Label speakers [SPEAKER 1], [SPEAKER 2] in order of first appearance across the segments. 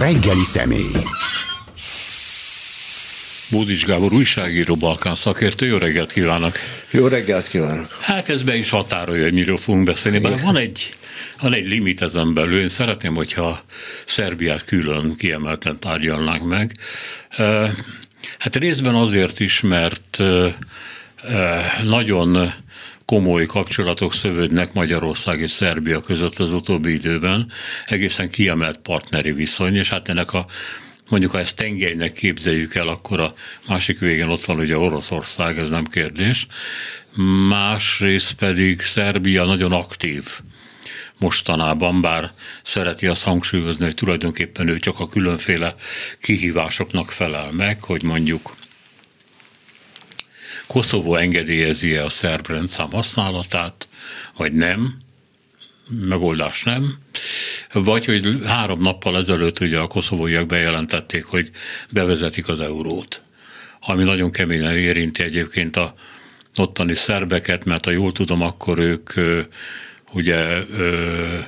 [SPEAKER 1] reggeli személy.
[SPEAKER 2] Bódics Gábor újságíró, Balkán szakértő, jó reggelt kívánok!
[SPEAKER 3] Jó reggelt kívánok!
[SPEAKER 2] Hát ez be is határolja, hogy miről fogunk beszélni, mert van egy, van egy limit ezen belül. Én szeretném, hogyha Szerbiát külön kiemelten tárgyalnánk meg. Hát részben azért is, mert nagyon komoly kapcsolatok szövődnek Magyarország és Szerbia között az utóbbi időben, egészen kiemelt partneri viszony, és hát ennek a mondjuk ha ezt tengelynek képzeljük el, akkor a másik végén ott van ugye Oroszország, ez nem kérdés. Másrészt pedig Szerbia nagyon aktív mostanában, bár szereti azt hangsúlyozni, hogy tulajdonképpen ő csak a különféle kihívásoknak felel meg, hogy mondjuk Koszovó engedélyezi a szerb rendszám használatát, vagy nem, megoldás nem, vagy hogy három nappal ezelőtt ugye a koszovóiak bejelentették, hogy bevezetik az eurót, ami nagyon keményen érinti egyébként a ottani szerbeket, mert ha jól tudom, akkor ők ugye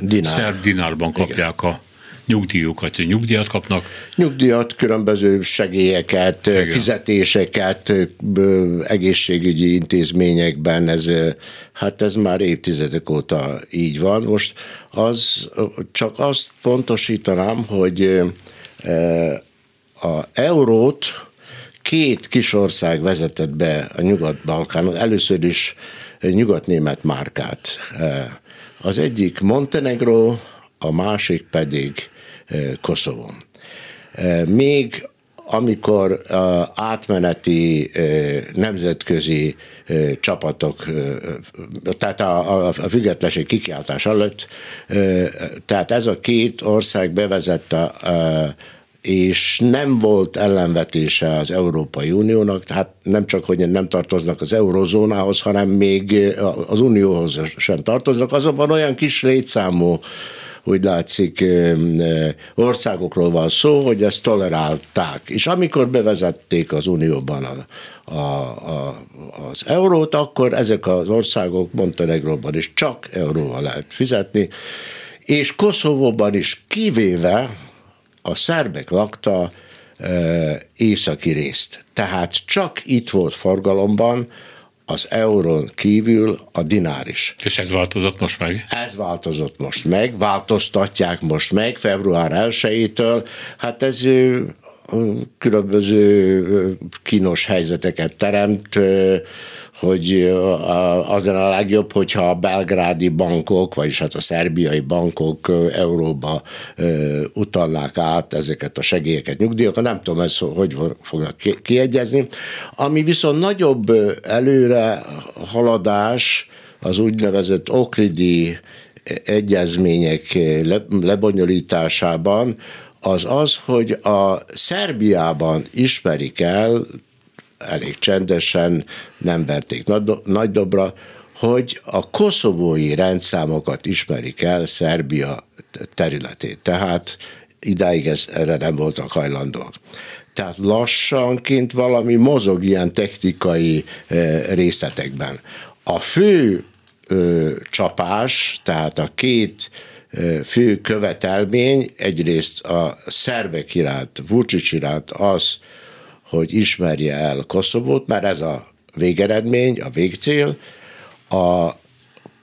[SPEAKER 2] Dinár. szerb dinárban kapják Igen. a nyugdíjukat, nyugdíjat kapnak.
[SPEAKER 3] Nyugdíjat, különböző segélyeket, Igen. fizetéseket, egészségügyi intézményekben, ez, hát ez már évtizedek óta így van. Most az, csak azt pontosítanám, hogy a eurót két kis ország vezetett be a Nyugat-Balkánon, először is nyugat-német márkát. Az egyik Montenegro, a másik pedig Koszovó. Még amikor átmeneti nemzetközi csapatok, tehát a, a függetlenség kikiáltás előtt, tehát ez a két ország bevezette és nem volt ellenvetése az Európai Uniónak, tehát nem csak, hogy nem tartoznak az eurozónához, hanem még az Unióhoz sem tartoznak, azonban olyan kis létszámú úgy látszik országokról van szó, hogy ezt tolerálták. És amikor bevezették az Unióban a, a, a, az eurót, akkor ezek az országok Montenegróban is csak euróval lehet fizetni, és Koszovóban is kivéve a szerbek lakta északi részt. Tehát csak itt volt forgalomban az eurón kívül a dinár is.
[SPEAKER 2] És ez változott most meg?
[SPEAKER 3] Ez változott most meg, változtatják most meg február 1-től. Hát ez különböző kínos helyzeteket teremt, hogy az a legjobb, hogyha a belgrádi bankok, vagyis hát a szerbiai bankok euróba utalnák át ezeket a segélyeket, nyugdíjakat, nem tudom, ez hogy fognak kiegyezni. Ami viszont nagyobb előre haladás, az úgynevezett okridi egyezmények lebonyolításában, az az, hogy a Szerbiában ismerik el, elég csendesen, nem verték nagy dobra, hogy a koszovói rendszámokat ismerik el Szerbia területét. Tehát idáig ez, erre nem voltak hajlandóak. Tehát lassanként valami mozog ilyen technikai részletekben. A fő ö, csapás, tehát a két fő követelmény egyrészt a szervek iránt, Vucic iránt az, hogy ismerje el Koszovót, mert ez a végeredmény, a végcél. A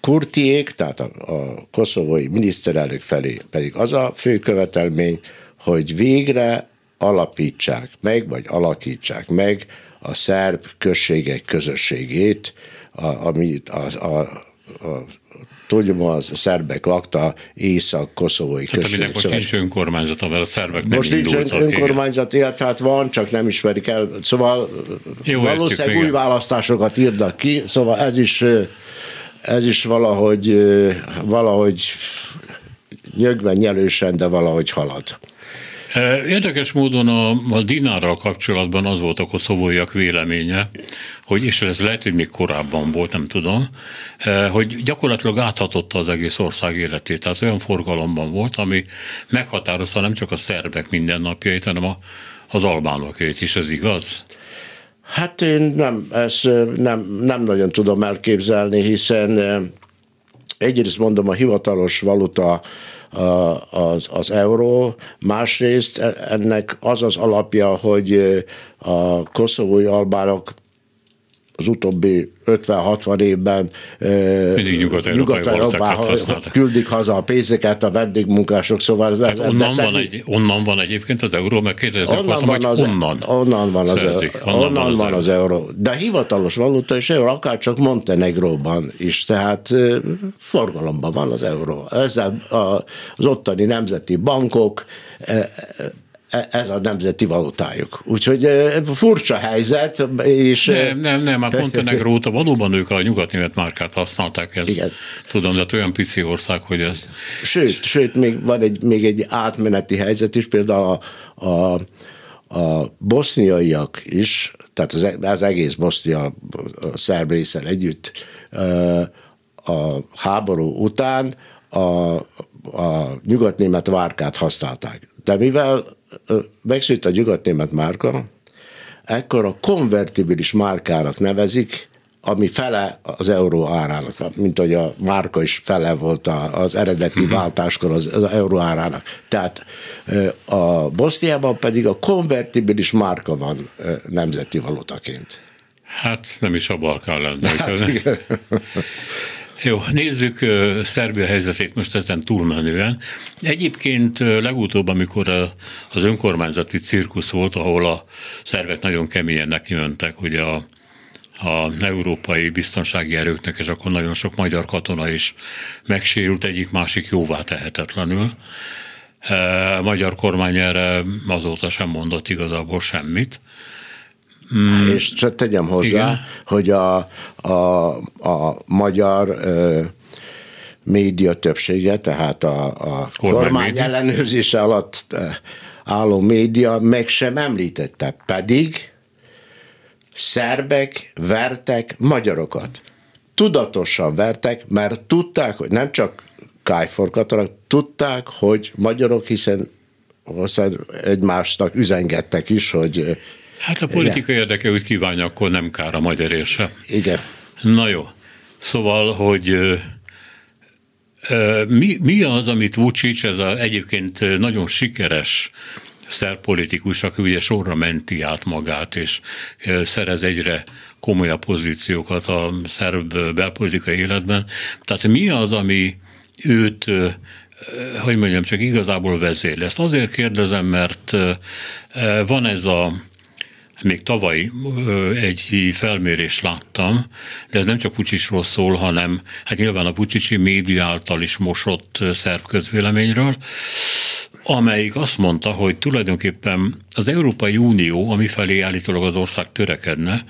[SPEAKER 3] kurtiék, tehát a, a koszovói miniszterelnök felé pedig az a fő követelmény, hogy végre alapítsák meg, vagy alakítsák meg a szerb községek közösségét, a, amit a, a, a tudom, az szerbek lakta észak-koszovói
[SPEAKER 2] hát, község. most nincs önkormányzata, mert a szerbek
[SPEAKER 3] nem Most nincs önkormányzat, igen. tehát van, csak nem ismerik el. Szóval Jó, valószínűleg értjük, új választásokat írnak ki, szóval ez is, ez is valahogy, valahogy nyögven nyelősen, de valahogy halad.
[SPEAKER 2] Érdekes módon a, a dinárral kapcsolatban az volt a koszovóiak véleménye, hogy, és ez lehet, hogy még korábban volt, nem tudom, hogy gyakorlatilag áthatotta az egész ország életét. Tehát olyan forgalomban volt, ami meghatározta nem csak a szerbek mindennapjait, hanem a, az albánokét is, ez igaz?
[SPEAKER 3] Hát én nem, ezt nem, nem nagyon tudom elképzelni, hiszen egyrészt mondom, a hivatalos valuta az, az euró, másrészt ennek az az alapja, hogy a koszovói albánok az utóbbi 50-60 évben
[SPEAKER 2] Nyugat-Európába
[SPEAKER 3] nyugat küldik haza a pénzeket, a vendégmunkások, szóval ez,
[SPEAKER 2] hát onnan, van egy, onnan van egyébként az euró, meg kérdezek, onnan, van az, onnan,
[SPEAKER 3] onnan van az, szerzik, onnan, onnan van, az, van az euró. De hivatalos valuta és euró, akár csak Montenegróban is, tehát forgalomban van az euró. Ezzel az ottani nemzeti bankok E, ez a nemzeti valutájuk. Úgyhogy e, furcsa helyzet. És
[SPEAKER 2] nem, nem, nem, hát Montenegro óta valóban ők a nyugat-német márkát használták. Ezt. Igen. Tudom, de hát olyan pici ország, hogy ez...
[SPEAKER 3] Sőt, sőt még van egy, még egy átmeneti helyzet is, például a, a, a boszniaiak is, tehát az, az egész Bosznia a szerb részen együtt e, a háború után a, a nyugatnémet várkát használták. De mivel megszűnt a nyugatnémet márka, ekkor a konvertibilis márkának nevezik, ami fele az euró árának, mint hogy a márka is fele volt az eredeti mhm. váltáskor az, az euró árának. Tehát a Boszniában pedig a konvertibilis márka van nemzeti valutaként.
[SPEAKER 2] Hát nem is a Balkán lenne. Hát, Jó, nézzük Szerbia helyzetét most ezen túlmenően. Egyébként legutóbb, amikor az önkormányzati cirkusz volt, ahol a szervek nagyon keményen nekimentek, ugye a a európai biztonsági erőknek, és akkor nagyon sok magyar katona is megsérült, egyik másik jóvá tehetetlenül. A magyar kormány erre azóta sem mondott igazából semmit.
[SPEAKER 3] Mm. És csak tegyem hozzá, Igen. hogy a, a, a magyar ö, média többsége, tehát a, a kormány, kormány ellenőrzése alatt álló média meg sem említette, pedig szerbek vertek magyarokat. Tudatosan vertek, mert tudták, hogy nem csak kájforkatorak, tudták, hogy magyarok, hiszen egymásnak üzengettek is, hogy
[SPEAKER 2] Hát a politika Igen. érdeke, hogy kívánja, akkor nem kár a magyar érse.
[SPEAKER 3] Igen.
[SPEAKER 2] Na jó. Szóval, hogy mi, mi az, amit Vucic, ez a egyébként nagyon sikeres szerpolitikus, aki ugye sorra menti át magát, és szerez egyre komolyabb pozíciókat a szerb belpolitikai életben. Tehát mi az, ami őt, hogy mondjam, csak igazából vezél? Ezt azért kérdezem, mert van ez a még tavaly egy felmérést láttam, de ez nem csak Pucsisról szól, hanem hát nyilván a Pucsicsi média által is mosott szerb közvéleményről, amelyik azt mondta, hogy tulajdonképpen az Európai Unió, ami felé állítólag az ország törekedne,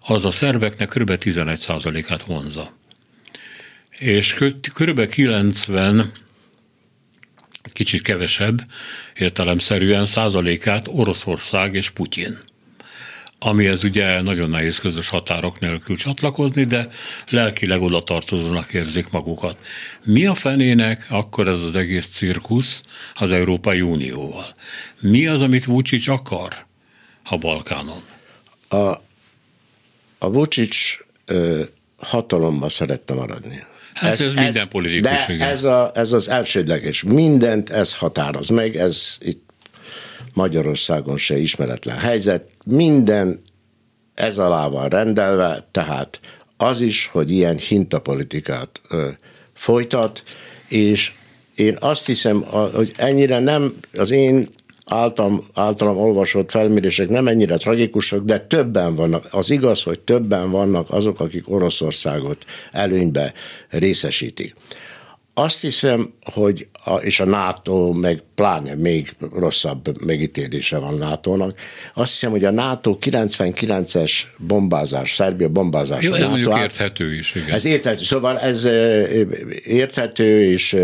[SPEAKER 2] az a szerbeknek kb. 11%-át vonza. És kb. 90 kicsit kevesebb értelemszerűen százalékát Oroszország és Putyin amihez ugye nagyon nehéz közös határok nélkül csatlakozni, de lelkileg oda tartozónak érzik magukat. Mi a fenének akkor ez az egész cirkusz az Európai Unióval? Mi az, amit Vucic akar a Balkánon?
[SPEAKER 3] A, a Vucic ö, hatalomba szerette maradni.
[SPEAKER 2] Hát ez, ez minden politikus.
[SPEAKER 3] De igen. ez, a, ez az elsődleges. Mindent ez határoz meg, ez itt Magyarországon se ismeretlen helyzet. Minden ez alá van rendelve, tehát az is, hogy ilyen hintapolitikát ö, folytat, és én azt hiszem, hogy ennyire nem az én általam, általam olvasott felmérések nem ennyire tragikusak, de többen vannak. Az igaz, hogy többen vannak azok, akik Oroszországot előnybe részesítik. Azt hiszem, hogy a, és a NATO meg pláne még rosszabb megítélése van NATO-nak. Azt hiszem, hogy a NATO 99-es bombázás, Szerbia bombázás.
[SPEAKER 2] Jó, ez NATO érthető is, igen.
[SPEAKER 3] Ez érthető, szóval ez érthető, és,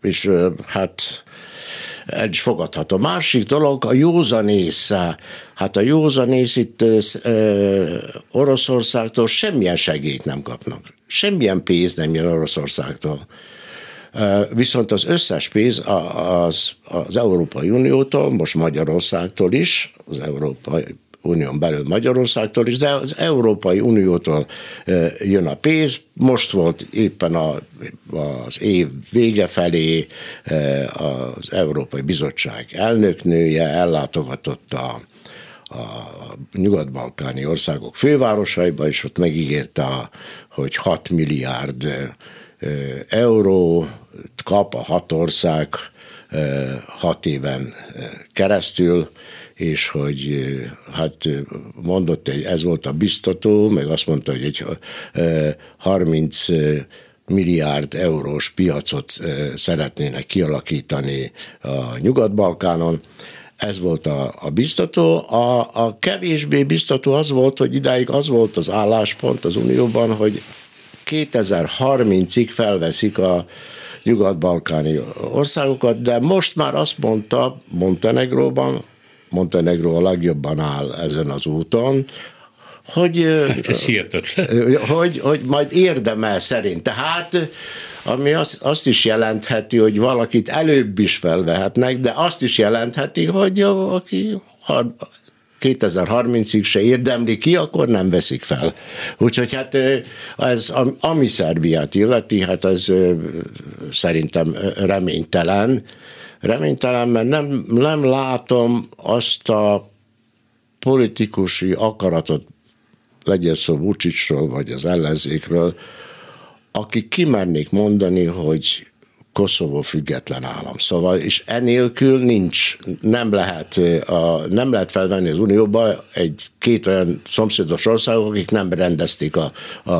[SPEAKER 3] és hát el is fogadható. Másik dolog a józanész. Hát a józanész itt Oroszországtól semmilyen segélyt nem kapnak semmilyen pénz nem jön Oroszországtól. Viszont az összes pénz az, az Európai Uniótól, most Magyarországtól is, az Európai Unión belül Magyarországtól is, de az Európai Uniótól jön a pénz. Most volt éppen a, az év vége felé az Európai Bizottság elnöknője ellátogatott a a nyugat-balkáni országok fővárosaiba, és ott megígérte, hogy 6 milliárd euró kap a hat ország hat éven keresztül, és hogy hát mondott, hogy ez volt a biztató, meg azt mondta, hogy egy 30 milliárd eurós piacot szeretnének kialakítani a Nyugat-Balkánon. Ez volt a, a biztató. A, a kevésbé biztató az volt, hogy idáig az volt az álláspont az Unióban, hogy 2030-ig felveszik a nyugat-balkáni országokat, de most már azt mondta Montenegróban, Montenegro a legjobban áll ezen az úton, hogy,
[SPEAKER 2] hát ez
[SPEAKER 3] hogy, hogy majd érdemel szerint. Tehát ami azt, azt is jelentheti, hogy valakit előbb is felvehetnek, de azt is jelentheti, hogy aki 2030-ig se érdemli ki, akkor nem veszik fel. Úgyhogy hát ez, ami Szerbiát illeti, hát ez szerintem reménytelen. Reménytelen, mert nem, nem látom azt a politikusi akaratot, legyen szó Vucicról, vagy az ellenzékről, akik kimernék mondani, hogy Koszovó független állam. Szóval, és enélkül nincs, nem lehet, a, nem lehet felvenni az Unióba egy két olyan szomszédos országok, akik nem rendezték a, a,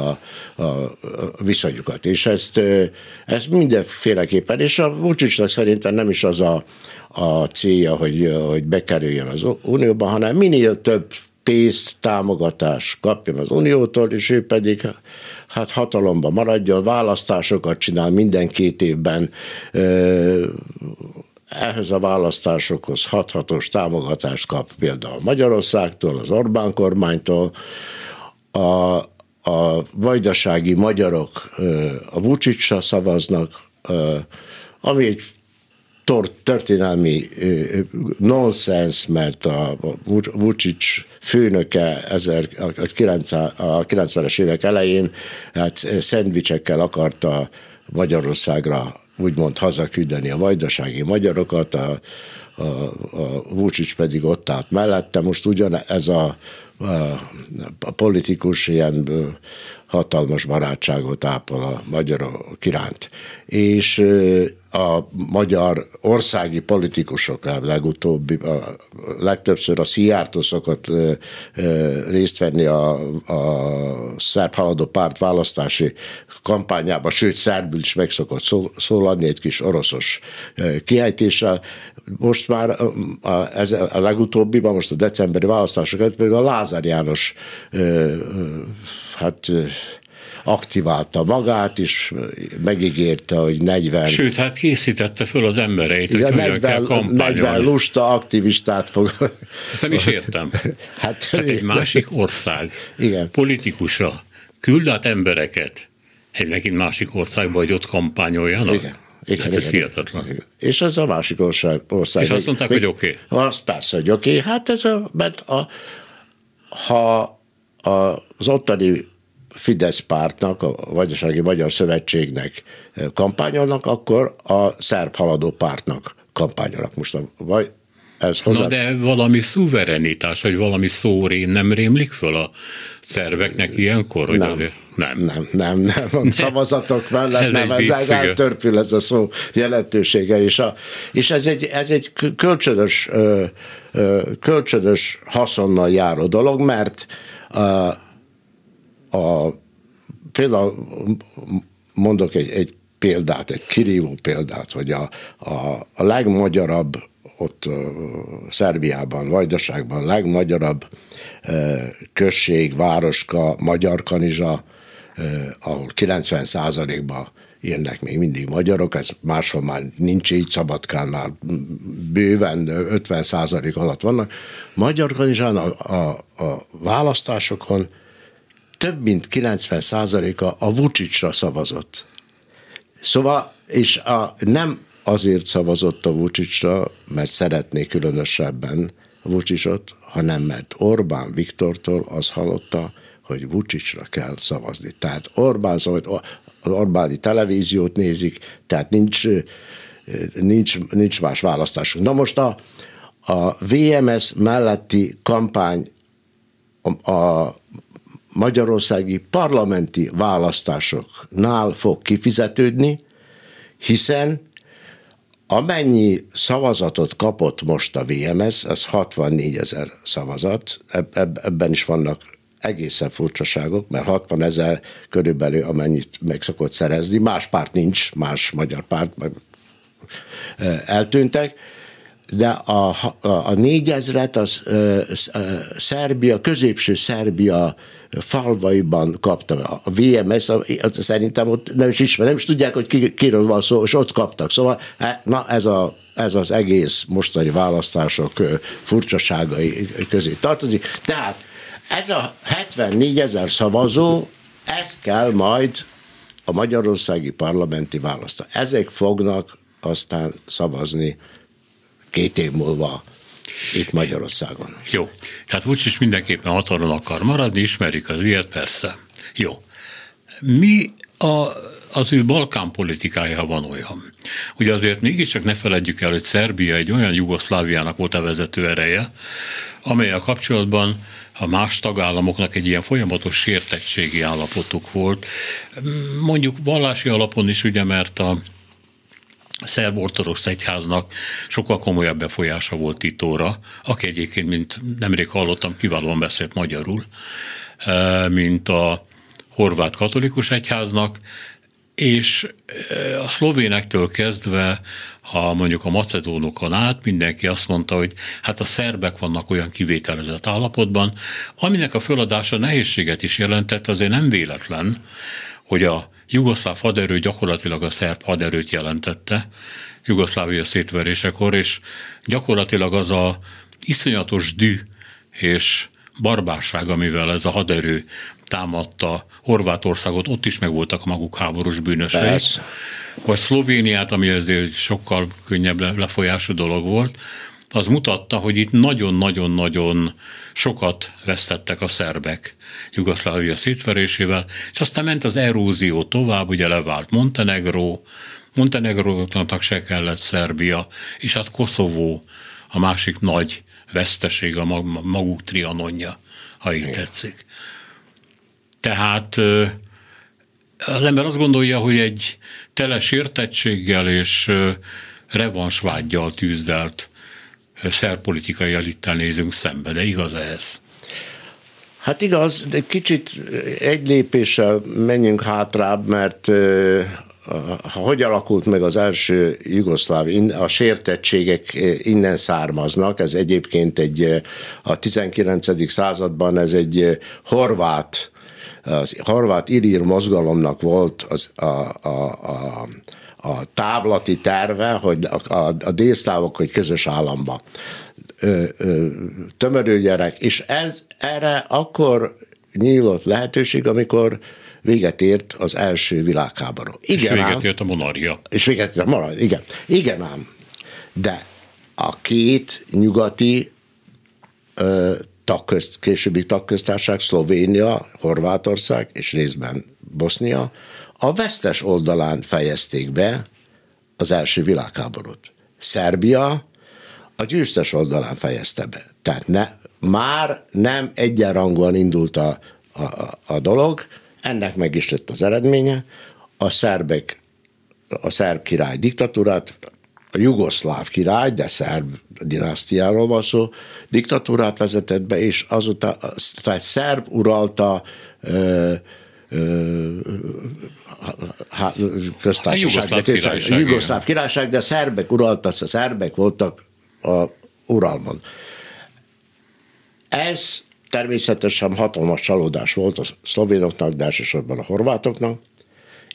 [SPEAKER 3] a viszonyukat. És ezt, ezt mindenféleképpen, és a Vucicnak szerintem nem is az a, a célja, hogy, hogy bekerüljön az Unióba, hanem minél több pénzt, támogatás kapjon az Uniótól, és ő pedig hát hatalomban maradjon, választásokat csinál minden két évben, ehhez a választásokhoz hathatos támogatást kap például Magyarországtól, az Orbán kormánytól, a, a vajdasági magyarok a Vucicsra szavaznak, ami egy történelmi nonsens, mert a Vucic főnöke a 90-es évek elején hát szendvicsekkel akarta Magyarországra úgymond hazaküldeni a vajdasági magyarokat, a, a, a Vucic pedig ott állt mellette. Most ugyan ez a, a, a politikus ilyen hatalmas barátságot ápol a magyarok iránt. És a magyar országi politikusok a legutóbbi, a legtöbbször a Szijjártó szokott részt venni a, a szerb haladó párt választási kampányába, sőt szerbül is meg szokott szólalni egy kis oroszos kiejtéssel. Most már a, ez a legutóbbiban, most a decemberi választásokat pedig a Lázár János hát aktiválta magát, és megígérte, hogy 40...
[SPEAKER 2] Sőt, hát készítette föl az embereit, hogy 40, kell
[SPEAKER 3] 40 lusta aktivistát fog...
[SPEAKER 2] Ezt nem is értem. Hát, hát egy másik ország igen. politikusa küld át embereket egy megint másik országba, hogy ott kampányoljanak? Igen. Igen, hát ez igen, hihetetlen. Igen.
[SPEAKER 3] És ez a másik ország. ország
[SPEAKER 2] és azt mondták, még, hogy oké.
[SPEAKER 3] Okay. Azt persze, hogy oké. Okay. Hát ez a, mert a, ha az ottani Fidesz pártnak, a Vajdasági Magyar Szövetségnek eh, kampányolnak, akkor a szerb haladó pártnak kampányolnak. Most a, vagy ez hozzá...
[SPEAKER 2] Na de valami szuverenitás, vagy valami szórén nem rémlik föl a szerveknek ilyenkor? Hogy
[SPEAKER 3] nem,
[SPEAKER 2] azért...
[SPEAKER 3] nem, nem, nem, nem, a szavazatok mellett ez nem, ez eltörpül ez a szó jelentősége, és, a, és ez egy, ez egy kölcsönös, kölcsönös haszonnal járó dolog, mert a, például mondok egy, egy példát, egy kirívó példát, hogy a, a, a legmagyarabb ott uh, Szerbiában, Vajdaságban legmagyarabb uh, község, városka, Magyar Kanizsa, uh, ahol 90 ban élnek még mindig magyarok, ez máshol már nincs így, Szabadkánál bőven 50% alatt vannak. Magyar Kanizsán a, a, a választásokon több mint 90%-a a Vucicra szavazott. Szóval, és a, nem azért szavazott a Vucicra, mert szeretné különösebben, Vucicsot, hanem mert Orbán Viktortól az hallotta, hogy Vucicra kell szavazni. Tehát Orbán az Orbáni televíziót nézik, tehát nincs, nincs, nincs más választásunk. Na most a, a VMS melletti kampány a, a magyarországi parlamenti választásoknál fog kifizetődni, hiszen amennyi szavazatot kapott most a VMS, az 64 ezer szavazat, ebben is vannak egészen furcsaságok, mert 60 ezer körülbelül amennyit meg szokott szerezni, más párt nincs, más magyar párt eltűntek, de a, a, a négyezret az a Szerbia, középső Szerbia falvaiban kapta. A VMS, a, szerintem ott nem is ismer, nem is tudják, hogy ki, kiről van szó, és ott kaptak. Szóval e, na ez, a, ez az egész mostani választások furcsaságai közé tartozik. Tehát ez a 74 ezer szavazó, ez kell majd a magyarországi parlamenti választás. Ezek fognak aztán szavazni két év múlva itt Magyarországon.
[SPEAKER 2] Jó. Tehát úgyis mindenképpen hatalon akar maradni, ismerik az ilyet, persze. Jó. Mi a, az ő Balkán politikája van olyan. Ugye azért mégiscsak ne feledjük el, hogy Szerbia egy olyan Jugoszláviának volt a vezető ereje, amely a kapcsolatban a más tagállamoknak egy ilyen folyamatos sértettségi állapotuk volt. Mondjuk vallási alapon is, ugye, mert a szerb ortodox egyháznak sokkal komolyabb befolyása volt Titóra, aki egyébként, mint nemrég hallottam, kiválóan beszélt magyarul, eh, mint a horvát katolikus egyháznak, és eh, a szlovénektől kezdve, ha mondjuk a macedónokon át, mindenki azt mondta, hogy hát a szerbek vannak olyan kivételezett állapotban, aminek a föladása nehézséget is jelentett, azért nem véletlen, hogy a jugoszláv haderő gyakorlatilag a szerb haderőt jelentette Jugoszlávia szétverésekor, és gyakorlatilag az a iszonyatos dű és barbárság, amivel ez a haderő támadta Horvátországot, ott is megvoltak a maguk háborús bűnösei. Persze. Vagy Szlovéniát, ami ezért sokkal könnyebb lefolyású dolog volt, az mutatta, hogy itt nagyon-nagyon-nagyon sokat vesztettek a szerbek Jugoszlávia szétverésével, és aztán ment az erózió tovább, ugye levált Montenegró, Montenegrónak se kellett Szerbia, és hát Koszovó a másik nagy veszteség, a maguk trianonja, ha így tetszik. Tehát az ember azt gondolja, hogy egy tele sértettséggel és revansvágyjal tűzdelt szerpolitikai elittel nézünk szembe, de igaz ez?
[SPEAKER 3] Hát igaz, de kicsit egy lépéssel menjünk hátrább, mert hogy alakult meg az első jugoszláv, a sértettségek innen származnak, ez egyébként egy a 19. században ez egy horvát, az horvát irír mozgalomnak volt az, a, a, a a távlati terve, hogy a, a, a délszlávok, hogy közös államba tömörüljenek, és ez erre akkor nyílt lehetőség, amikor véget ért az első világháború.
[SPEAKER 2] Igen, és véget ám, ért a monarchia.
[SPEAKER 3] És véget ért a monarchia, igen. Igen ám, de a két nyugati ö, tagközt, későbbi tagköztárság, Szlovénia, Horvátország és részben Bosznia, a vesztes oldalán fejezték be az első világháborút. Szerbia a győztes oldalán fejezte be. Tehát ne, már nem egyenrangúan indult a, a, a dolog, ennek meg is lett az eredménye. A szerbek, a szerb király diktatúrát, a jugoszláv király, de szerb dinasztiáról van szó, diktatúrát vezetett be, és azután tehát szerb uralta ö, köztársaság,
[SPEAKER 2] a királyság,
[SPEAKER 3] jugoszláv királyság, de szerbek uraltak, a szerbek voltak a uralmon. Ez természetesen hatalmas csalódás volt a szlovénoknak, de elsősorban a horvátoknak,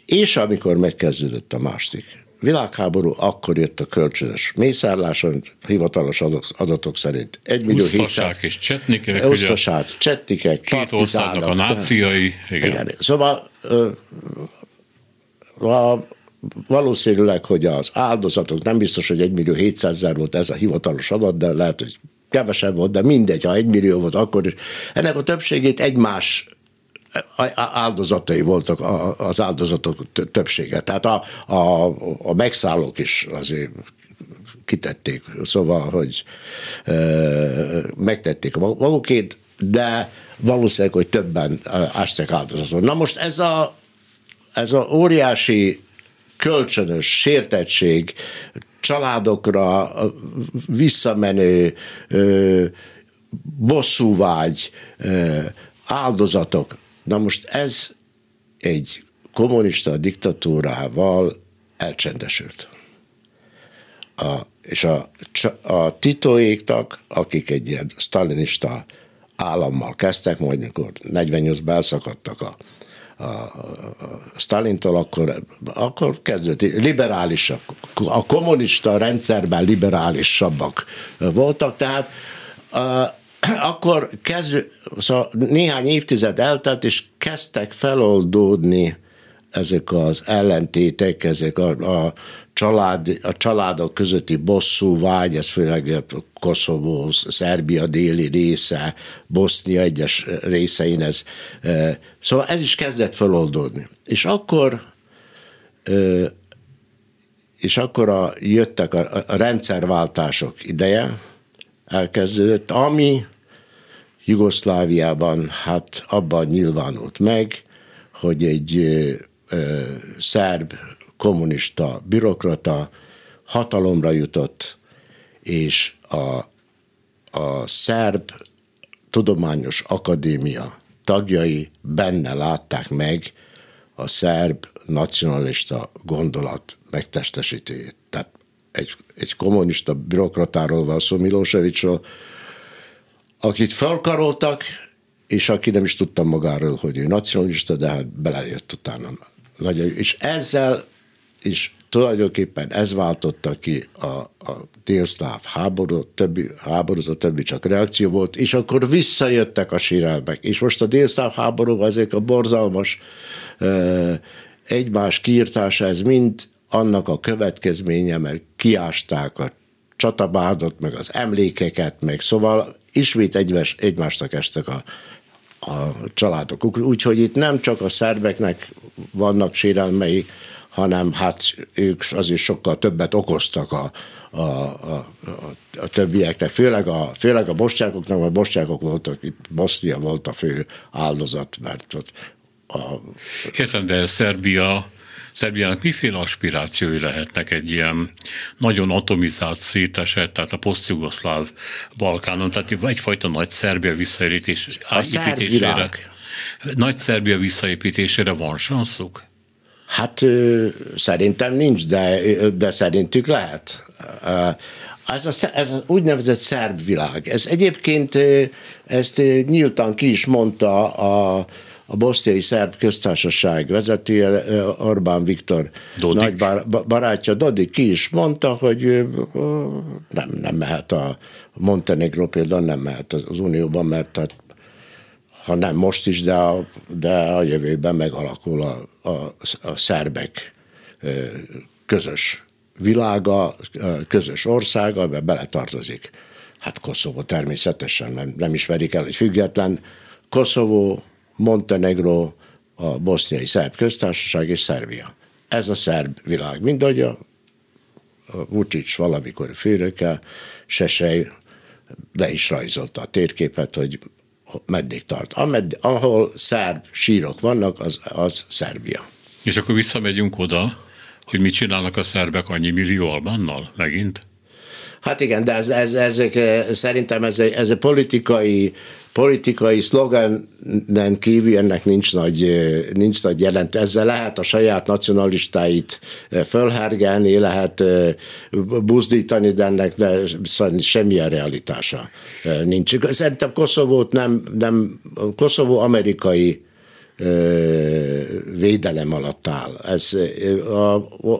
[SPEAKER 3] és amikor megkezdődött a második világháború, akkor jött a kölcsönös mészárlás, hivatalos adatok szerint 1 millió 700...
[SPEAKER 2] és csetnikek.
[SPEAKER 3] Usztasák, csetnikek,
[SPEAKER 2] Két országnak a náciai. Igen. igen.
[SPEAKER 3] Szóval a, valószínűleg, hogy az áldozatok nem biztos, hogy 1 millió 700 ezer volt ez a hivatalos adat, de lehet, hogy kevesebb volt, de mindegy, ha egy millió volt akkor is. Ennek a többségét egymás áldozatai voltak az áldozatok többsége. Tehát a, a, a megszállók is azért kitették, szóval, hogy e, megtették magukét, de valószínűleg, hogy többen ásták áldozatot. Na most ez a, ez a óriási kölcsönös sértettség, családokra visszamenő bosszúvágy, áldozatok. Na most ez egy kommunista diktatúrával elcsendesült. A, és a, a titóéktak, akik egy ilyen stalinista állammal kezdtek, majd mikor 48-ban elszakadtak a, a, a Stalintól, akkor, akkor kezdődött liberálisak, a kommunista rendszerben liberálisabbak voltak, tehát a, akkor kezd, szóval néhány évtized eltelt, és kezdtek feloldódni ezek az ellentétek, ezek a, a, család, a családok közötti bosszú vágy, ez főleg Koszovó, Szerbia déli része, Bosznia egyes részein ez. E, szóval ez is kezdett feloldódni. És akkor e, és akkor a, jöttek a, a rendszerváltások ideje, elkezdődött, ami Jugoszláviában hát abban nyilvánult meg, hogy egy ö, ö, szerb kommunista bürokrata hatalomra jutott, és a, a szerb tudományos akadémia tagjai benne látták meg a szerb nacionalista gondolat megtestesítőjét. Egy, egy kommunista bürokratáról van szó, Milosevicsról, akit felkaroltak, és aki nem is tudta magáról, hogy ő nacionalista, de hát belejött utána. És ezzel és tulajdonképpen ez váltotta ki a, a délszláv háború, többi háború, a többi csak reakció volt, és akkor visszajöttek a sírelmek. És most a délszláv háború, ezek a borzalmas e, egymás kiirtása, ez mind annak a következménye, mert kiásták a csatabádot, meg az emlékeket, meg szóval ismét egymás, egymásnak estek a, a családok. Úgyhogy itt nem csak a szerbeknek vannak sérelmei, hanem hát ők azért sokkal többet okoztak a, a, a, a, a többieknek, főleg a, főleg a bostyákoknak, mert bostyákok voltak, itt Bosznia volt a fő áldozat, mert ott a...
[SPEAKER 2] Értem, de Szerbia Szerbiának miféle aspirációi lehetnek egy ilyen nagyon atomizált, szétesett, tehát a posztjugoszláv Balkánon, tehát egyfajta nagy Szerbia visszaépítés,
[SPEAKER 3] építésére.
[SPEAKER 2] Nagy Szerbia visszaépítésére van sanszuk?
[SPEAKER 3] Hát szerintem nincs, de, de szerintük lehet. Ez, a, ez az úgynevezett szerb világ. Ez egyébként ezt nyíltan ki is mondta a, a boszniai szerb köztársaság vezetője, Orbán Viktor Dodik. nagy barátja, Dodik ki is mondta, hogy nem, nem mehet a Montenegro például nem mehet az Unióban, mert hát ha nem most is, de a, de a jövőben megalakul a, a, a szerbek közös világa, közös országa, amiben beletartozik. Hát Koszovó természetesen nem, nem ismerik el, hogy független. Koszovó, Montenegro, a boszniai szerb köztársaság és Szerbia. Ez a szerb világ. Mind a, a Vucic valamikor főnöke, Sesej le is rajzolta a térképet, hogy meddig tart. Amed, ahol szerb sírok vannak, az, az Szerbia.
[SPEAKER 2] És akkor visszamegyünk oda, hogy mit csinálnak a szerbek annyi millió albánnal megint?
[SPEAKER 3] Hát igen, de ez, ez, ezek, szerintem ez egy, ez egy politikai politikai szloganen kívül ennek nincs nagy, nincs nagy jelent. Ezzel lehet a saját nacionalistáit fölhergelni, lehet buzdítani, de ennek de semmilyen realitása nincs. Szerintem Koszovót nem, nem Koszovó amerikai védelem alatt áll. Ez, a,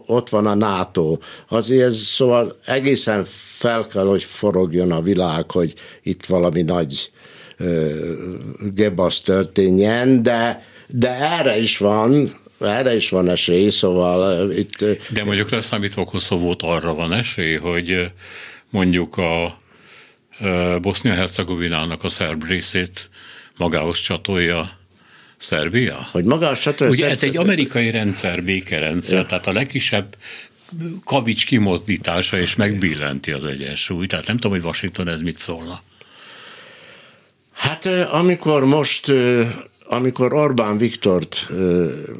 [SPEAKER 3] ott van a NATO. Azért ez szóval egészen fel kell, hogy forogjon a világ, hogy itt valami nagy gebasz történjen, de, de erre is van, erre is van esély, szóval itt...
[SPEAKER 2] De mondjuk leszámítva Koszovót arra van esély, hogy mondjuk a Bosznia-Hercegovinának a szerb részét magához csatolja Szerbia?
[SPEAKER 3] Hogy magához csatolja
[SPEAKER 2] Ugye ez egy amerikai rendszer, békerendszer, ja. tehát a legkisebb kavics kimozdítása és megbillenti az egyensúlyt. Tehát nem tudom, hogy Washington ez mit szólna.
[SPEAKER 3] Hát amikor most amikor Orbán Viktort,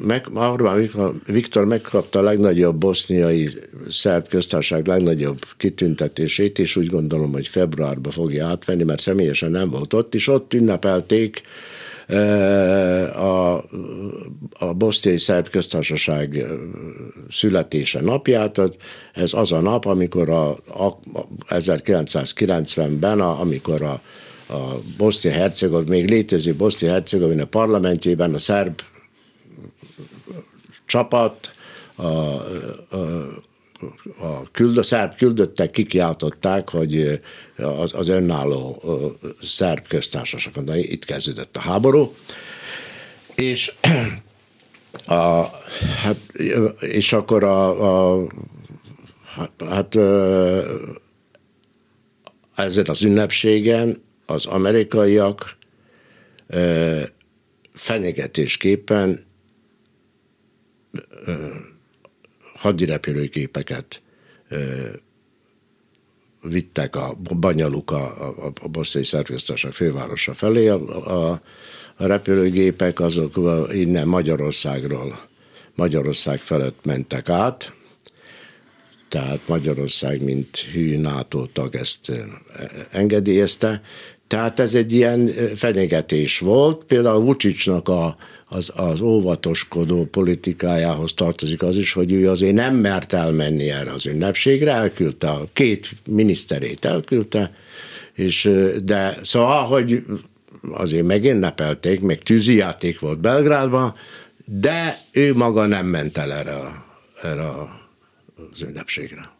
[SPEAKER 3] meg, Orbán Viktor megkapta a legnagyobb boszniai szerb köztársaság legnagyobb kitüntetését, és úgy gondolom, hogy februárban fogja átvenni, mert személyesen nem volt ott, és ott ünnepelték a, a boszniai szerb köztársaság születése napját. Ez az a nap, amikor a, a 1990-ben, a, amikor a a Bosznia-Hercegovina, még létező Bosznia-Hercegovina parlamentjében a szerb csapat, a, a, a, küld, a szerb küldöttek kikiáltották, hogy az, az önálló szerb köztársaság, de itt kezdődött a háború, és a, hát, és akkor a, a hát ezen az ünnepségen az amerikaiak fenyegetésképpen hadirepülőgépeket vittek a Banyaluk a, a, a boszniai szerkesztársaság fővárosa felé. A, a, a repülőgépek azok innen Magyarországról, Magyarország felett mentek át, tehát Magyarország, mint hű NATO tag ezt engedélyezte, tehát ez egy ilyen fenyegetés volt. Például Vucicnak a, az, az óvatoskodó politikájához tartozik az is, hogy ő azért nem mert elmenni erre az ünnepségre, elküldte a két miniszterét elküldte, és, de szóval, hogy azért megünnepelték, meg tűzijáték volt Belgrádban, de ő maga nem ment el erre, erre az ünnepségre.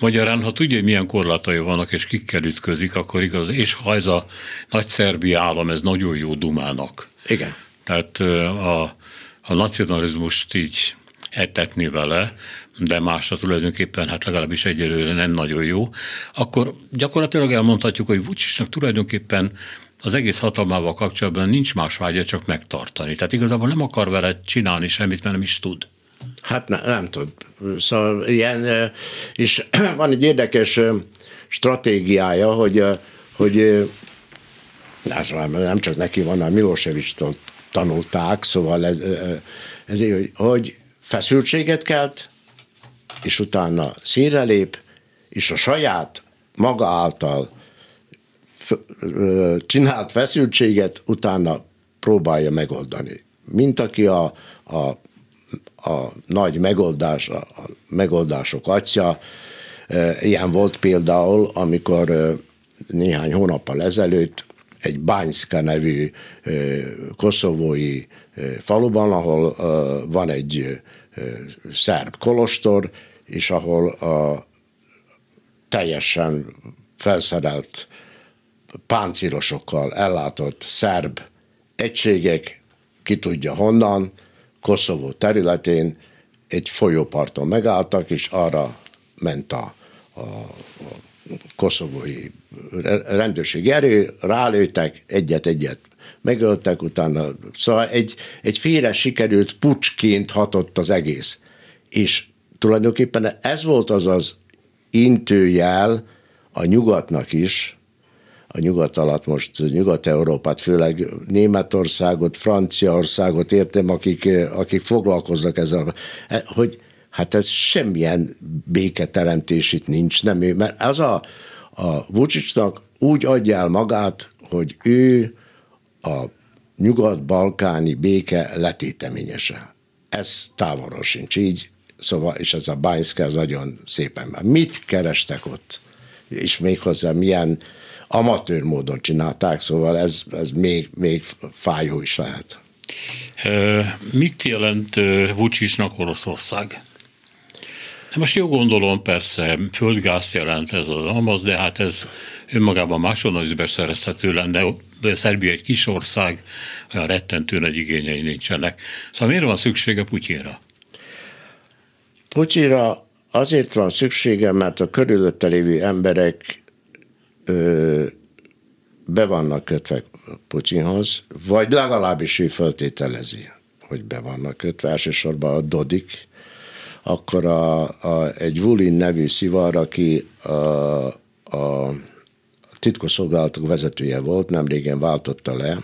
[SPEAKER 2] Magyarán, ha tudja, hogy milyen korlátai vannak, és kikkel ütközik, akkor igaz, és ha ez a nagy szerbi állam, ez nagyon jó Dumának.
[SPEAKER 3] Igen.
[SPEAKER 2] Tehát a, a nacionalizmust így etetni vele, de másra tulajdonképpen, hát legalábbis egyelőre nem nagyon jó, akkor gyakorlatilag elmondhatjuk, hogy Vucsisnak tulajdonképpen az egész hatalmával kapcsolatban nincs más vágya, csak megtartani. Tehát igazából nem akar vele csinálni semmit, mert nem is tud.
[SPEAKER 3] Hát ne, nem tud. Szóval ilyen, és van egy érdekes stratégiája, hogy, hogy nem csak neki van, hanem Milosevic-től tanulták, szóval ez, ez hogy, hogy feszültséget kelt, és utána színre lép, és a saját maga által csinált feszültséget utána próbálja megoldani. Mint aki a, a a nagy megoldás, a megoldások atya. Ilyen volt például, amikor néhány hónappal ezelőtt egy Bányszka nevű koszovói faluban, ahol van egy szerb kolostor, és ahol a teljesen felszerelt páncélosokkal ellátott szerb egységek, ki tudja honnan, Koszovó területén egy folyóparton megálltak, és arra ment a, a, a koszovói rendőrségi erő, rálőttek, egyet-egyet megöltek, utána, szóval egy, egy félre sikerült pucsként hatott az egész. És tulajdonképpen ez volt az az intőjel a nyugatnak is, a nyugat alatt most Nyugat-Európát, főleg Németországot, Franciaországot értem, akik, akik foglalkoznak ezzel, hogy hát ez semmilyen béketeremtés itt nincs, nem ő, mert az a, a Vucicnak úgy adja el magát, hogy ő a nyugat-balkáni béke letéteményese. Ez távolról sincs így, szóval, és ez a Bányszka az nagyon szépen. Mit kerestek ott? És méghozzá milyen amatőr módon csinálták, szóval ez, ez még, még fájó is lehet.
[SPEAKER 2] Mit jelent Vucsisnak Oroszország? Most jó gondolom, persze, földgáz jelent ez az amaz, de hát ez önmagában máshonnan is beszerezhető lenne. De Szerbia egy kis ország, olyan rettentő nagy igényei nincsenek. Szóval miért van szüksége Putyinra?
[SPEAKER 3] Putyinra azért van szüksége, mert a körülötte lévő emberek be vannak kötve Putyinhoz, vagy legalábbis ő föltételezi, hogy be vannak kötve, elsősorban a Dodik, akkor a, a, egy Vulin nevű szivar, aki a, a titkosszolgálatok vezetője volt, nem régen váltotta le,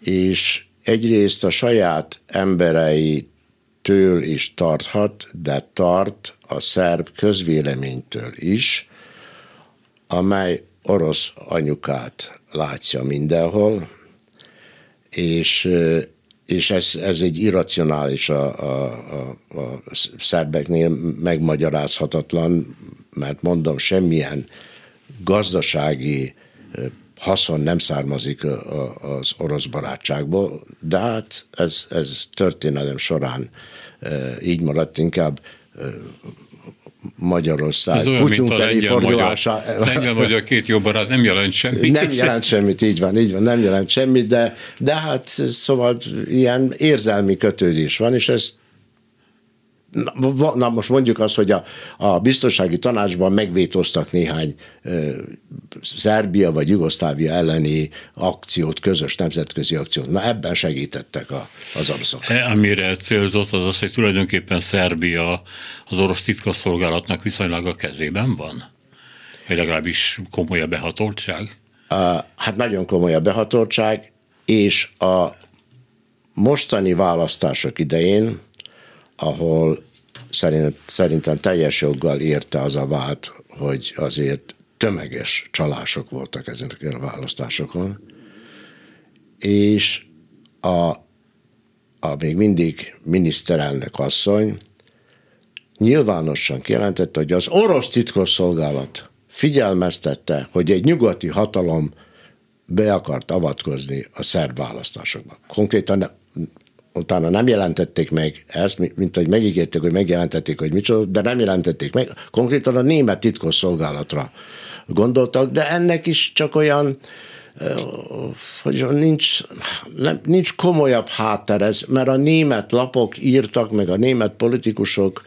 [SPEAKER 3] és egyrészt a saját embereitől is tarthat, de tart a szerb közvéleménytől is, amely orosz anyukát látja mindenhol, és, és ez, ez egy irracionális a, a, a, a szerbeknél megmagyarázhatatlan, mert mondom, semmilyen gazdasági haszon nem származik az orosz barátságból, de hát ez, ez történelem során így maradt, inkább Magyarország
[SPEAKER 2] Ez olyan, mint a fordulása. Lengyel magyar két jó barát nem jelent semmit.
[SPEAKER 3] Nem jelent semmit, így van, így van, nem jelent semmit, de, de hát szóval ilyen érzelmi kötődés van, és ezt Na most mondjuk azt, hogy a, a biztonsági tanácsban megvétóztak néhány ö, Szerbia vagy Jugoszlávia elleni akciót, közös nemzetközi akciót. Na ebben segítettek a, az oroszok.
[SPEAKER 2] E, amire célzott az az, hogy tulajdonképpen Szerbia az orosz titkosszolgálatnak viszonylag a kezében van? Vagy legalábbis komoly a behatoltság?
[SPEAKER 3] Uh, hát nagyon komoly a behatoltság, és a mostani választások idején ahol szerint, szerintem teljes joggal érte az a vád, hogy azért tömeges csalások voltak ezeken a választásokon, és a, a még mindig miniszterelnök asszony nyilvánosan kijelentette, hogy az orosz titkosszolgálat figyelmeztette, hogy egy nyugati hatalom be akart avatkozni a szerb választásokba. Konkrétan utána nem jelentették meg ezt, mint hogy megígérték, hogy megjelentették, hogy micsoda, de nem jelentették meg. Konkrétan a német titkosszolgálatra gondoltak, de ennek is csak olyan, hogy nincs, nem, nincs komolyabb hátter ez, mert a német lapok írtak, meg a német politikusok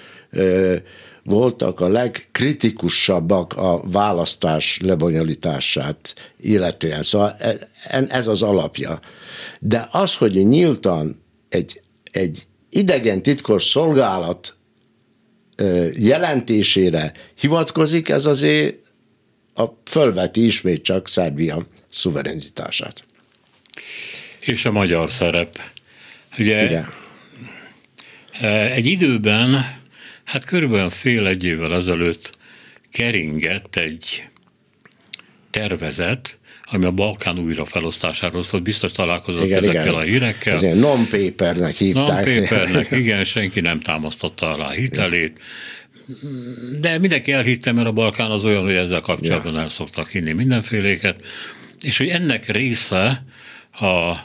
[SPEAKER 3] voltak a legkritikusabbak a választás lebonyolítását illetően. Szóval e, ez az alapja. De az, hogy nyíltan egy, egy idegen titkos szolgálat jelentésére hivatkozik, ez azért a fölveti ismét csak Szerbia szuverenitását.
[SPEAKER 2] És a magyar szerep. Ugye Igen. egy időben, hát körülbelül fél egy évvel ezelőtt keringett egy tervezet, ami a Balkán újrafelosztásáról szólt, biztos találkozott igen, ezekkel igen. a hírekkel.
[SPEAKER 3] Ez ilyen non-papernek hívták.
[SPEAKER 2] Non-papernek, igen, senki nem támasztotta alá hitelét. De mindenki elhitte, mert a Balkán az olyan, hogy ezzel kapcsolatban ja. el szoktak hinni mindenféléket, és hogy ennek része a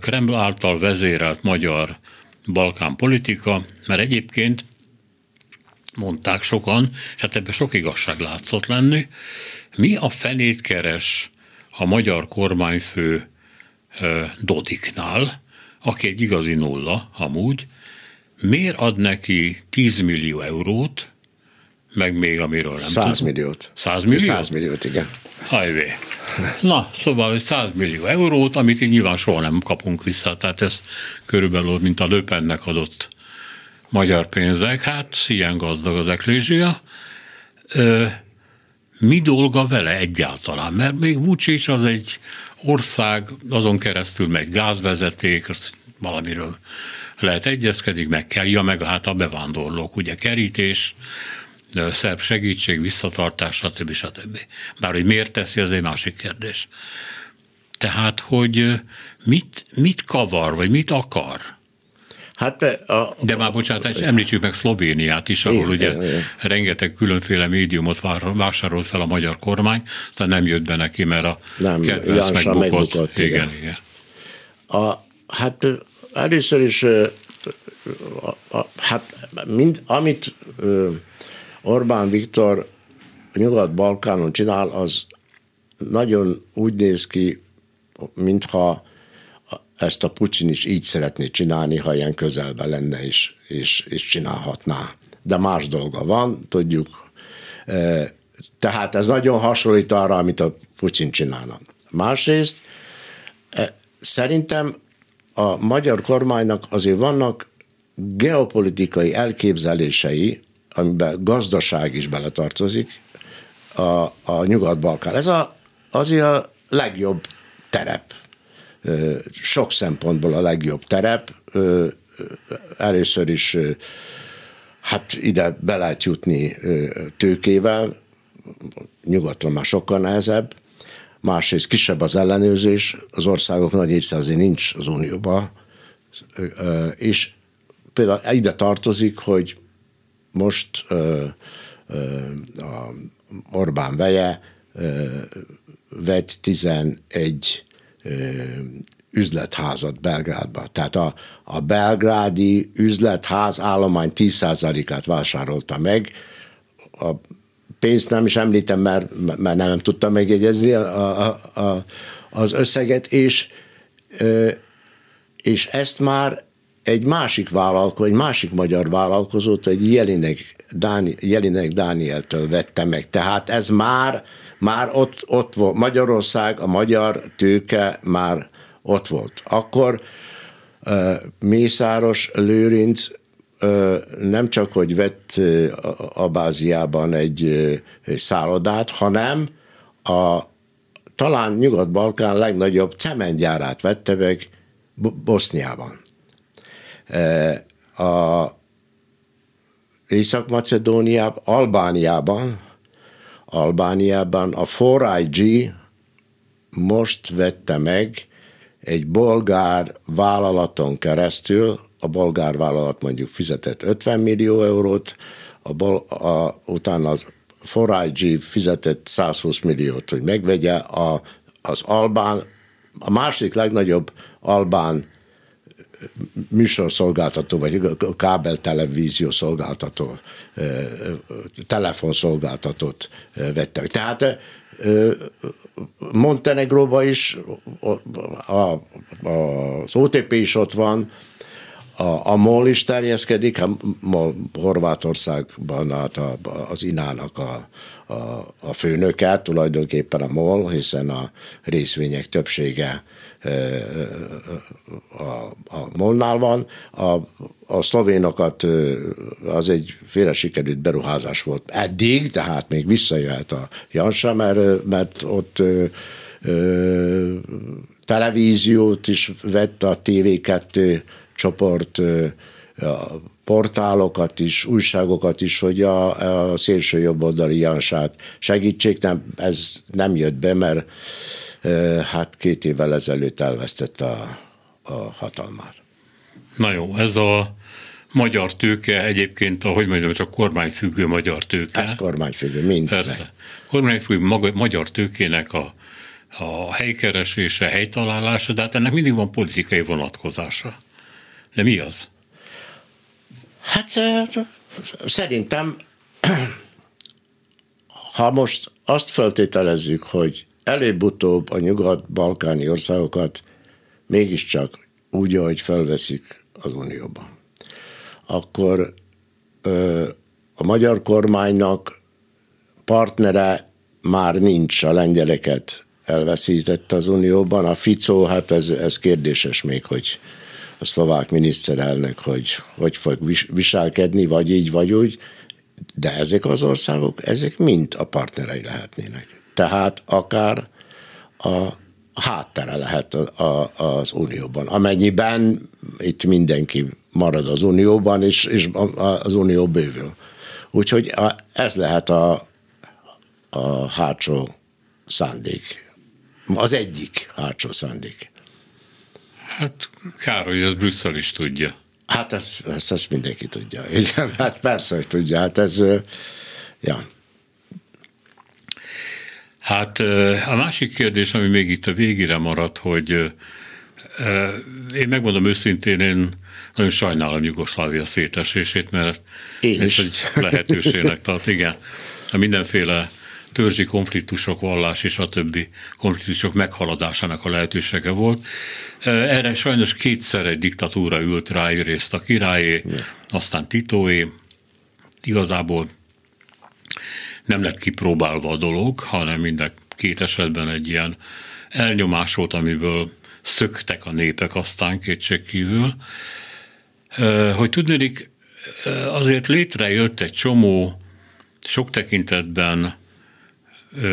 [SPEAKER 2] Kreml által vezérelt magyar Balkán politika, mert egyébként mondták sokan, és hát ebben sok igazság látszott lenni, mi a fenét keres a magyar kormányfő Dodiknál, aki egy igazi nulla amúgy, miért ad neki 10 millió eurót, meg még amiről nem
[SPEAKER 3] 100 tudom. milliót.
[SPEAKER 2] 100 milliót?
[SPEAKER 3] 100 milliót, igen.
[SPEAKER 2] Hajvé. Na, szóval 100 millió eurót, amit így nyilván soha nem kapunk vissza, tehát ez körülbelül, mint a Löpennek adott magyar pénzek, hát ilyen gazdag az eklézsia mi dolga vele egyáltalán? Mert még Vucic az egy ország, azon keresztül megy gázvezeték, azt valamiről lehet egyezkedik, meg kell, ja, meg hát a bevándorlók, ugye kerítés, szerb segítség, visszatartás, stb. stb. Bár hogy miért teszi, az egy másik kérdés. Tehát, hogy mit, mit kavar, vagy mit akar? Hát a, De már bocsánat, a, említsük meg Szlovéniát is, ahol ugye igen. rengeteg különféle médiumot vásárolt fel a magyar kormány, aztán nem jött be neki, mert a
[SPEAKER 3] nem, kedvenc megbukott. megbukott. Igen, igen. igen. A, hát először is a, a, hát mind, amit Orbán Viktor Nyugat-Balkánon csinál, az nagyon úgy néz ki, mintha ezt a Putyin is így szeretné csinálni, ha ilyen közelben lenne és, és, és csinálhatná. De más dolga van, tudjuk, Tehát ez nagyon hasonlít arra, amit a Putin csinálna. Másrészt szerintem a magyar kormánynak azért vannak geopolitikai elképzelései, amiben gazdaság is beletartozik, a, a Nyugat-Balkán. Ez a, azért a legjobb terep. Sok szempontból a legjobb terep. Először is hát ide be lehet jutni tőkével, nyugatra már sokkal nehezebb, másrészt kisebb az ellenőrzés, az országok nagy azért nincs az Unióban, és például ide tartozik, hogy most a Orbán veje vett 11 üzletházat Belgrádba. Tehát a, a belgrádi üzletház állomány 10%-át vásárolta meg. A pénzt nem is említem, mert, mert nem tudtam megjegyezni a, a, a, az összeget, és, és ezt már egy másik vállalkozó, egy másik magyar vállalkozót, egy Jelinek, Dáni, Jelinek Dánieltől vette meg. Tehát ez már, már ott, ott volt. Magyarország, a magyar tőke már ott volt. Akkor Mészáros Lőrinc nem csak, hogy vett a báziában egy, egy szállodát, hanem a talán Nyugat-Balkán legnagyobb cementgyárát vette meg Boszniában. A Észak-Macedóniában, Albániában, Albániában. A 4IG most vette meg egy bolgár vállalaton keresztül, a bolgár vállalat mondjuk fizetett 50 millió eurót, a, bol, a, utána az 4IG fizetett 120 milliót, hogy megvegye a, az albán, a másik legnagyobb albán műsorszolgáltató, vagy kábel televízió szolgáltató, telefonszolgáltatót vettek. Tehát Montenegróban is az OTP is ott van, a, a MOL is terjeszkedik, a MOL Horvátországban hát a, az Inának a, a, a főnöke, tulajdonképpen a MOL, hiszen a részvények többsége a, a Molnál van. A, a szlovénokat az egy félre sikerült beruházás volt eddig, tehát még visszajöhet a Jansa, mert, mert ott ö, televíziót is vett a TV2 csoport, a portálokat is, újságokat is, hogy a, a szélső jobboldali Jansát segítsék, nem, ez nem jött be, mert hát két évvel ezelőtt elvesztette a, a hatalmát.
[SPEAKER 2] Na jó, ez a magyar tőke egyébként, ahogy mondjam, csak kormányfüggő magyar tőke.
[SPEAKER 3] Ez kormányfüggő, mind.
[SPEAKER 2] Persze. Kormányfüggő magyar tőkének a, a helykeresése, helytalálása, de hát ennek mindig van politikai vonatkozása. De mi az?
[SPEAKER 3] Hát szerintem, ha most azt feltételezzük, hogy előbb-utóbb a nyugat-balkáni országokat mégiscsak úgy, ahogy felveszik az Unióban. Akkor ö, a magyar kormánynak partnere már nincs, a lengyeleket elveszítette az Unióban. A Ficó, hát ez, ez kérdéses még, hogy a szlovák miniszterelnök, hogy hogy fog viselkedni, vagy így, vagy úgy, de ezek az országok, ezek mind a partnerei lehetnének tehát akár a háttere lehet az Unióban. Amennyiben itt mindenki marad az Unióban, és, és az Unió bővül. Úgyhogy ez lehet a, a hátsó szándék. Az egyik hátsó szándék.
[SPEAKER 2] Hát kár, hogy ez Brüsszel is tudja.
[SPEAKER 3] Hát ezt, ezt, ezt mindenki tudja. Igen, hát persze, hogy tudja. Hát ez, ja.
[SPEAKER 2] Hát a másik kérdés, ami még itt a végére maradt, hogy én megmondom őszintén, én nagyon sajnálom Jugoszlávia szétesését, mert
[SPEAKER 3] én
[SPEAKER 2] ez egy lehetőségnek tart. Igen, a mindenféle törzsi konfliktusok, vallás és a többi konfliktusok meghaladásának a lehetősége volt. Erre sajnos kétszer egy diktatúra ült rá, egyrészt a királyé, aztán Titóé. Igazából nem lett kipróbálva a dolog, hanem minden két esetben egy ilyen elnyomás volt, amiből szöktek a népek aztán kétségkívül. Hogy tudnék, azért létrejött egy csomó sok tekintetben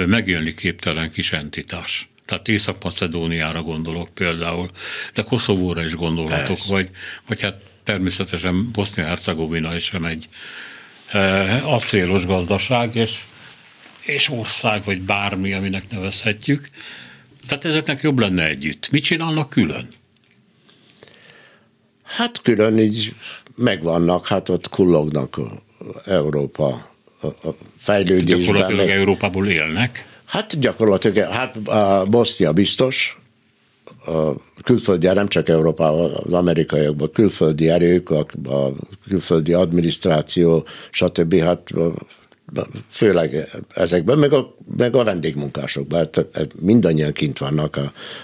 [SPEAKER 2] megélni képtelen kis entitás. Tehát Észak-Macedóniára gondolok például, de Koszovóra is gondolhatok, vagy, vagy hát természetesen Bosznia-Hercegovina is sem egy acélos gazdaság, és, és ország, vagy bármi, aminek nevezhetjük. Tehát ezeknek jobb lenne együtt. Mit csinálnak külön?
[SPEAKER 3] Hát külön így megvannak, hát ott kullognak Európa fejlődésben.
[SPEAKER 2] Gyakorlatilag meg... Európából élnek?
[SPEAKER 3] Hát gyakorlatilag, hát a Bosznia biztos, a külföldi, nem csak Európában, az amerikaiakban, külföldi erők, a, a külföldi adminisztráció, stb. Hát főleg ezekben, meg a, meg a vendégmunkásokban. Hát, hát mindannyian kint vannak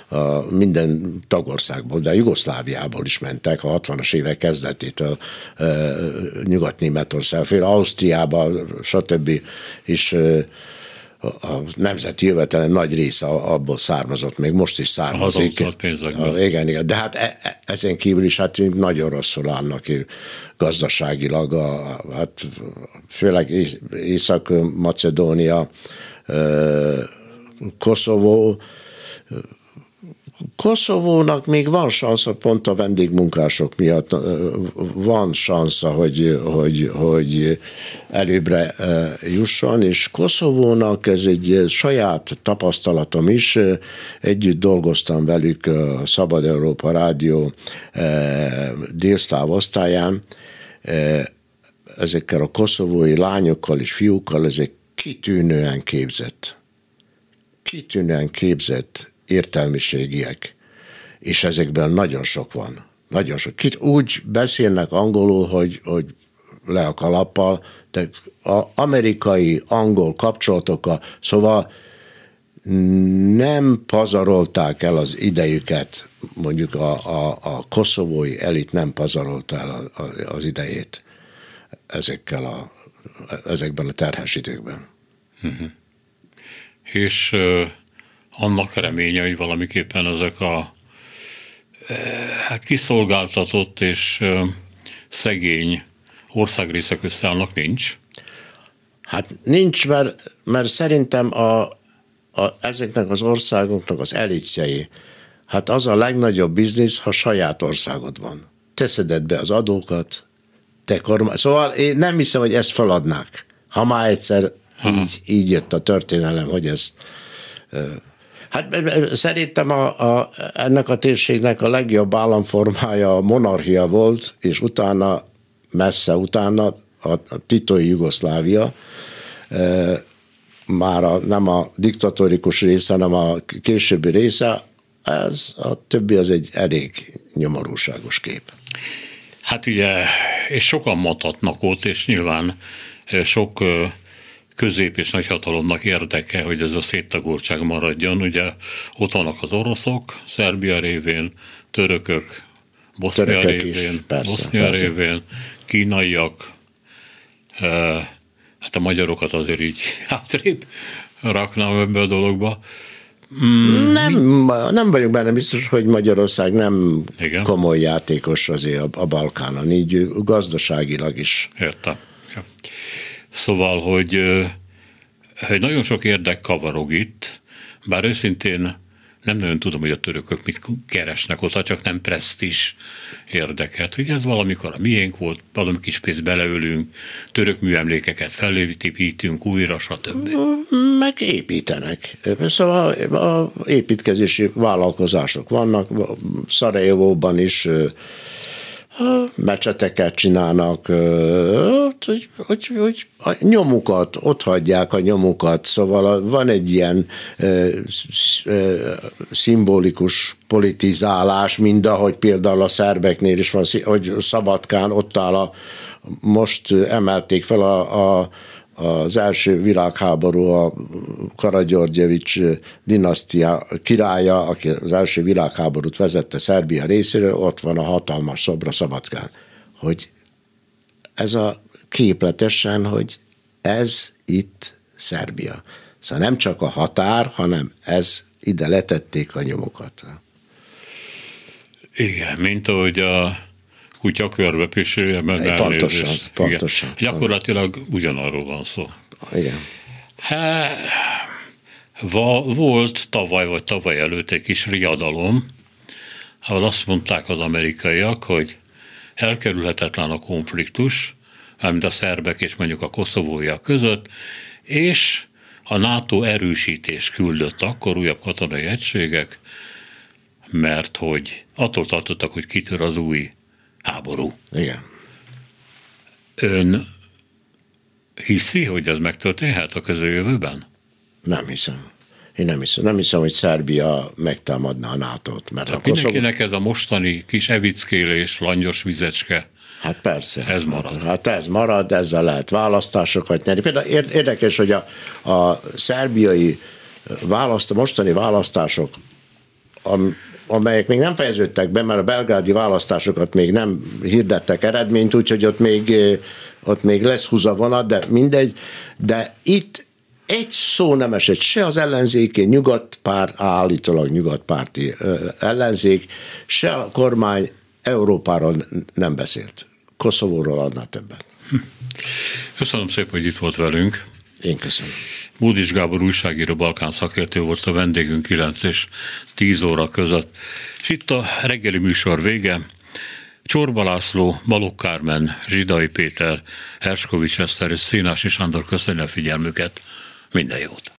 [SPEAKER 3] a, a minden tagországból, de Jugoszláviából is mentek a 60-as évek kezdetétől e, Nyugat-Németország, fél Ausztriában, stb. is e, a nemzeti jövetelem nagy része abból származott, még most is származik. A, igen, igen, de hát e, e, ezen kívül is hát nagyon rosszul állnak gazdaságilag, a, hát főleg Észak-Macedónia, Koszovó, Koszovónak még van szansz, pont a vendégmunkások miatt van szansza, hogy, hogy, hogy előbbre jusson, és Koszovónak ez egy saját tapasztalatom is, együtt dolgoztam velük a Szabad Európa Rádió délszláv osztályán, ezekkel a koszovói lányokkal és fiúkkal, ezek kitűnően képzett, kitűnően képzett értelmiségiek, és ezekben nagyon sok van. Nagyon sok. Kit úgy beszélnek angolul, hogy, hogy le a kalappal, de az amerikai angol kapcsolatokkal, szóval nem pazarolták el az idejüket, mondjuk a, a, a koszovói elit nem pazarolta el a, a, az idejét ezekkel a, ezekben a terhes időkben. Uh-huh.
[SPEAKER 2] És annak reménye, hogy valamiképpen ezek a eh, hát kiszolgáltatott és eh, szegény országrészek összeállnak, nincs?
[SPEAKER 3] Hát nincs, mert, mert szerintem a, a, ezeknek az országoknak az elitjei, hát az a legnagyobb biznisz, ha saját országod van. Teszeded be az adókat, te kormány. Szóval én nem hiszem, hogy ezt feladnák. Ha már egyszer így, így jött a történelem, hogy ezt Hát szerintem a, a, ennek a térségnek a legjobb államformája a monarchia volt, és utána, messze utána a, titói Jugoszlávia, e, már a, nem a diktatórikus része, hanem a későbbi része, ez a többi az egy elég nyomorúságos kép.
[SPEAKER 2] Hát ugye, és sokan matatnak ott, és nyilván sok közép- és nagyhatalomnak érdeke, hogy ez a széttagoltság maradjon. Ugye ott vannak az oroszok, Szerbia révén, törökök, Bosznia révén, persze, Bosznia persze. révén, kínaiak, hát a magyarokat azért így hátrébb raknám ebbe a dologba.
[SPEAKER 3] Mm. Nem, nem vagyok benne biztos, hogy Magyarország nem Igen. komoly játékos azért a, a Balkánon, így gazdaságilag is.
[SPEAKER 2] Értem. Ja. Szóval, hogy, hogy nagyon sok érdek kavarog itt, bár őszintén nem nagyon tudom, hogy a törökök mit keresnek ott, csak nem presztis érdeket. Hogy ez valamikor a miénk volt, valami kis pénzt beleölünk, török műemlékeket felépítünk újra, stb.
[SPEAKER 3] Meg építenek. Szóval a építkezési vállalkozások vannak, Szarajevóban is mecseteket csinálnak, hogy, hogy, hogy a nyomukat, ott hagyják a nyomukat, szóval van egy ilyen szimbolikus politizálás, mind ahogy például a szerbeknél is van, hogy Szabadkán ott áll a, most emelték fel a, a az első világháború a Karadzsorgyevics dinasztia királya, aki az első világháborút vezette Szerbia részéről, ott van a hatalmas szobra Szabadkán. Hogy ez a képletesen, hogy ez itt Szerbia. Szóval nem csak a határ, hanem ez ide letették a nyomokat.
[SPEAKER 2] Igen, mint ahogy a kutya körbe pisülje, meg
[SPEAKER 3] Pontosan, pontosan.
[SPEAKER 2] Igen. Gyakorlatilag ugyanarról van szó.
[SPEAKER 3] Igen.
[SPEAKER 2] Hát, volt tavaly vagy tavaly előtt egy kis riadalom, ahol azt mondták az amerikaiak, hogy elkerülhetetlen a konfliktus, mint a szerbek és mondjuk a koszovóiak között, és a NATO erősítés küldött akkor újabb katonai egységek, mert hogy attól tartottak, hogy kitör az új háború.
[SPEAKER 3] Igen.
[SPEAKER 2] Ön hiszi, hogy ez megtörténhet a közeljövőben?
[SPEAKER 3] Nem hiszem. Én nem hiszem, nem hiszem, hogy Szerbia megtámadna a NATO-t.
[SPEAKER 2] Mert Tehát mindenkinek ez a mostani kis evickélés, langyos vizecske,
[SPEAKER 3] Hát persze.
[SPEAKER 2] Ez marad.
[SPEAKER 3] Hát ez marad, ezzel lehet választásokat nyerni. Például érdekes, hogy a, a szerbiai választ, mostani választások, amelyek még nem fejeződtek be, mert a belgádi választásokat még nem hirdettek eredményt, úgyhogy ott még, ott még lesz húzavonat, de mindegy. De itt egy szó nem esett se az ellenzéki nyugatpárt, állítólag nyugatpárti ellenzék, se a kormány Európáról nem beszélt. Koszovóról annál többet.
[SPEAKER 2] Köszönöm szépen, hogy itt volt velünk.
[SPEAKER 3] Én köszönöm.
[SPEAKER 2] Módis Gábor újságíró Balkán szakértő volt a vendégünk 9 és 10 óra között. És itt a reggeli műsor vége. Csorba László, Balogh Kármen, Zsidai Péter, Herskovics Eszter és Szénási Sándor köszönjük a figyelmüket. Minden jót!